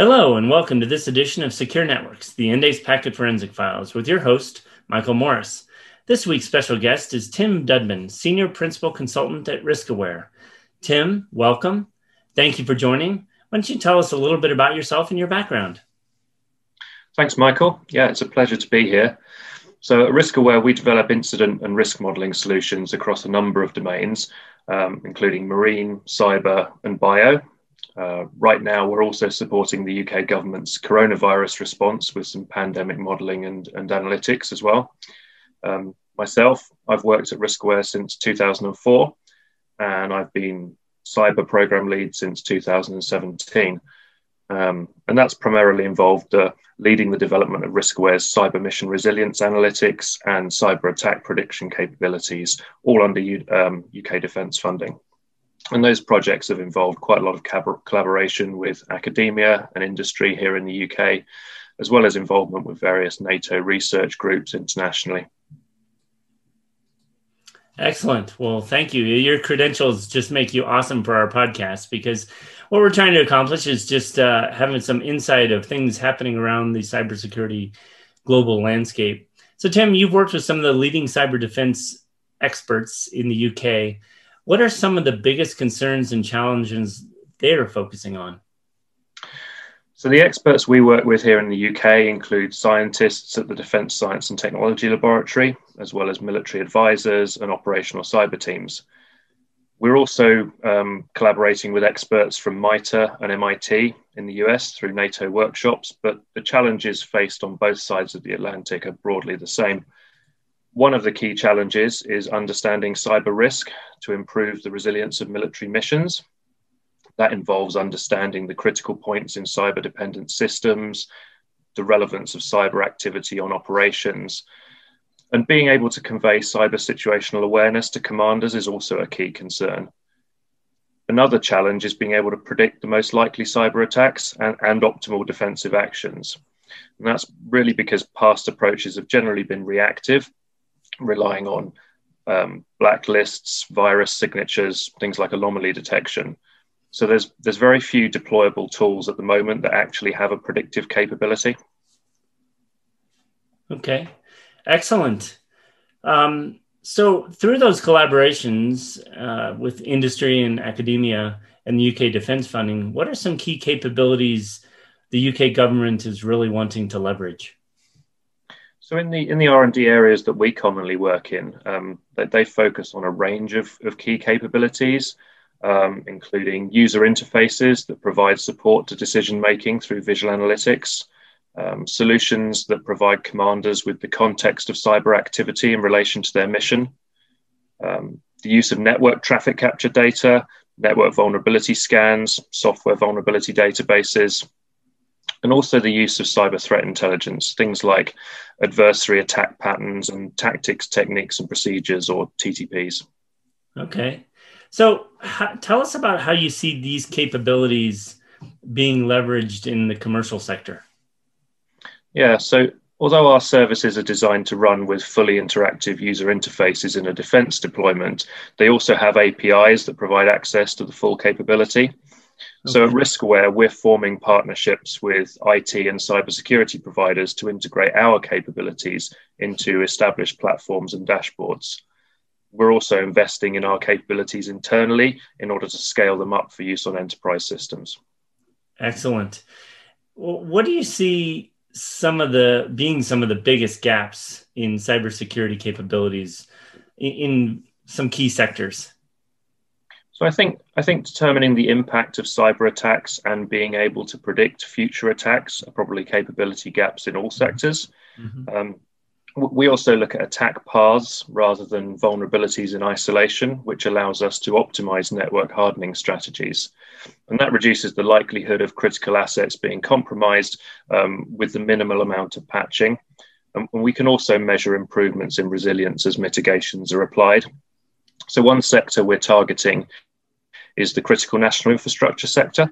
Hello, and welcome to this edition of Secure Networks, the Endace Packet Forensic Files, with your host, Michael Morris. This week's special guest is Tim Dudman, Senior Principal Consultant at RiskAware. Tim, welcome. Thank you for joining. Why don't you tell us a little bit about yourself and your background? Thanks, Michael. Yeah, it's a pleasure to be here. So, at RiskAware, we develop incident and risk modeling solutions across a number of domains, um, including marine, cyber, and bio. Uh, right now, we're also supporting the UK government's coronavirus response with some pandemic modelling and, and analytics as well. Um, myself, I've worked at RiskAware since 2004, and I've been cyber program lead since 2017. Um, and that's primarily involved uh, leading the development of RiskAware's cyber mission resilience analytics and cyber attack prediction capabilities, all under U- um, UK defence funding. And those projects have involved quite a lot of collaboration with academia and industry here in the UK, as well as involvement with various NATO research groups internationally. Excellent. Well, thank you. Your credentials just make you awesome for our podcast because what we're trying to accomplish is just uh, having some insight of things happening around the cybersecurity global landscape. So, Tim, you've worked with some of the leading cyber defense experts in the UK. What are some of the biggest concerns and challenges they're focusing on? So, the experts we work with here in the UK include scientists at the Defence Science and Technology Laboratory, as well as military advisors and operational cyber teams. We're also um, collaborating with experts from MITRE and MIT in the US through NATO workshops, but the challenges faced on both sides of the Atlantic are broadly the same. One of the key challenges is understanding cyber risk to improve the resilience of military missions. That involves understanding the critical points in cyber dependent systems, the relevance of cyber activity on operations, and being able to convey cyber situational awareness to commanders is also a key concern. Another challenge is being able to predict the most likely cyber attacks and, and optimal defensive actions. And that's really because past approaches have generally been reactive relying on um, blacklists, virus signatures, things like anomaly detection. So there's there's very few deployable tools at the moment that actually have a predictive capability. Okay, excellent. Um, so through those collaborations uh, with industry and academia and the UK defence funding, what are some key capabilities the UK government is really wanting to leverage? So in the in the R and D areas that we commonly work in, um, they, they, focus on a range of, of key capabilities, um, including user interfaces that provide support to decision making through visual analytics, um, solutions that provide commanders with the context of cyber activity in relation to their mission, um, the use of network traffic capture data, network vulnerability scans, software vulnerability databases, and also the use of cyber threat intelligence, things like adversary attack patterns and tactics, techniques, and procedures, or TTPs. Okay. So tell us about how you see these capabilities being leveraged in the commercial sector. Yeah. So although our services are designed to run with fully interactive user interfaces in a defense deployment, they also have APIs that provide access to the full capability. Okay. So at RiskAware, we're forming partnerships with IT and cybersecurity providers to integrate our capabilities into established platforms and dashboards. We're also investing in our capabilities internally in order to scale them up for use on enterprise systems. Excellent. What do you see some of the being some of the biggest gaps in cybersecurity capabilities in, in some key sectors? So I think I think determining the impact of cyber attacks and being able to predict future attacks are probably capability gaps in all sectors. Mm-hmm. Um, we also look at attack paths rather than vulnerabilities in isolation, which allows us to optimize network hardening strategies. And that reduces the likelihood of critical assets being compromised um, with the minimal amount of patching. Um, and we can also measure improvements in resilience as mitigations are applied. So, one sector we're targeting is the critical national infrastructure sector.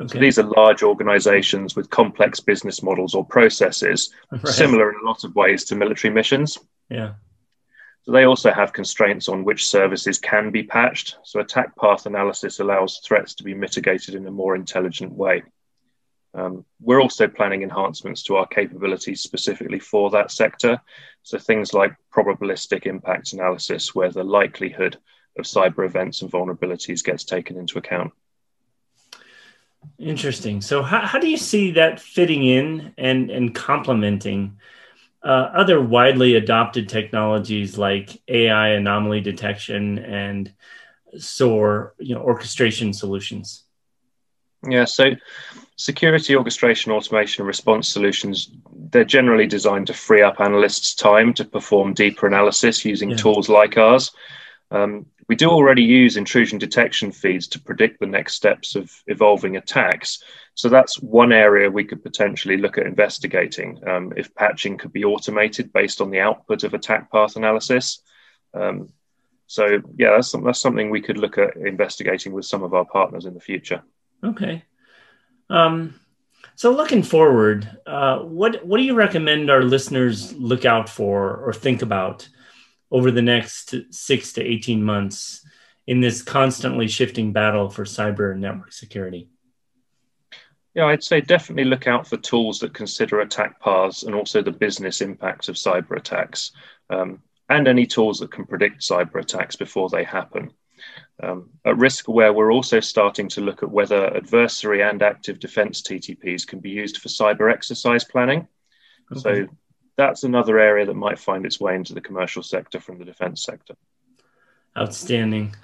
Okay. So these are large organizations with complex business models or processes, right. similar in a lot of ways to military missions. Yeah. So they also have constraints on which services can be patched. So attack path analysis allows threats to be mitigated in a more intelligent way. Um, we're also planning enhancements to our capabilities specifically for that sector. So things like probabilistic impact analysis, where the likelihood of cyber events and vulnerabilities gets taken into account. Interesting. So, how, how do you see that fitting in and, and complementing uh, other widely adopted technologies like AI anomaly detection and SOAR, you know, orchestration solutions? Yeah, so security orchestration, automation, response solutions, they're generally designed to free up analysts' time to perform deeper analysis using yeah. tools like ours. Um, we do already use intrusion detection feeds to predict the next steps of evolving attacks. So that's one area we could potentially look at investigating um, if patching could be automated based on the output of attack path analysis. Um, so yeah, that's, that's something we could look at investigating with some of our partners in the future. Okay. Um, so looking forward, uh, what what do you recommend our listeners look out for or think about over the next six to 18 months in this constantly shifting battle for cyber and network security? Yeah, I'd say definitely look out for tools that consider attack paths and also the business impacts of cyber attacks, um, and any tools that can predict cyber attacks before they happen. Um, at RiskAware, we're also starting to look at whether adversary and active defense TTPs can be used for cyber exercise planning. Okay. So that's another area that might find its way into the commercial sector from the defense sector. Outstanding.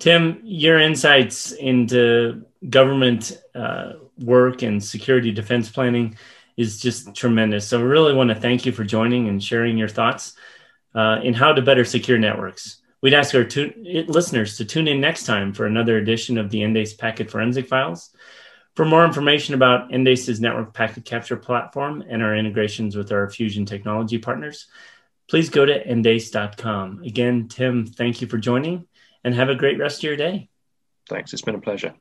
Tim, your insights into government uh, work and security defense planning is just tremendous. So, I really want to thank you for joining and sharing your thoughts uh, in how to better secure networks. We'd ask our listeners to tune in next time for another edition of the Endace Packet Forensic Files. For more information about Endace's network packet capture platform and our integrations with our Fusion technology partners, please go to endace.com. Again, Tim, thank you for joining and have a great rest of your day. Thanks. It's been a pleasure.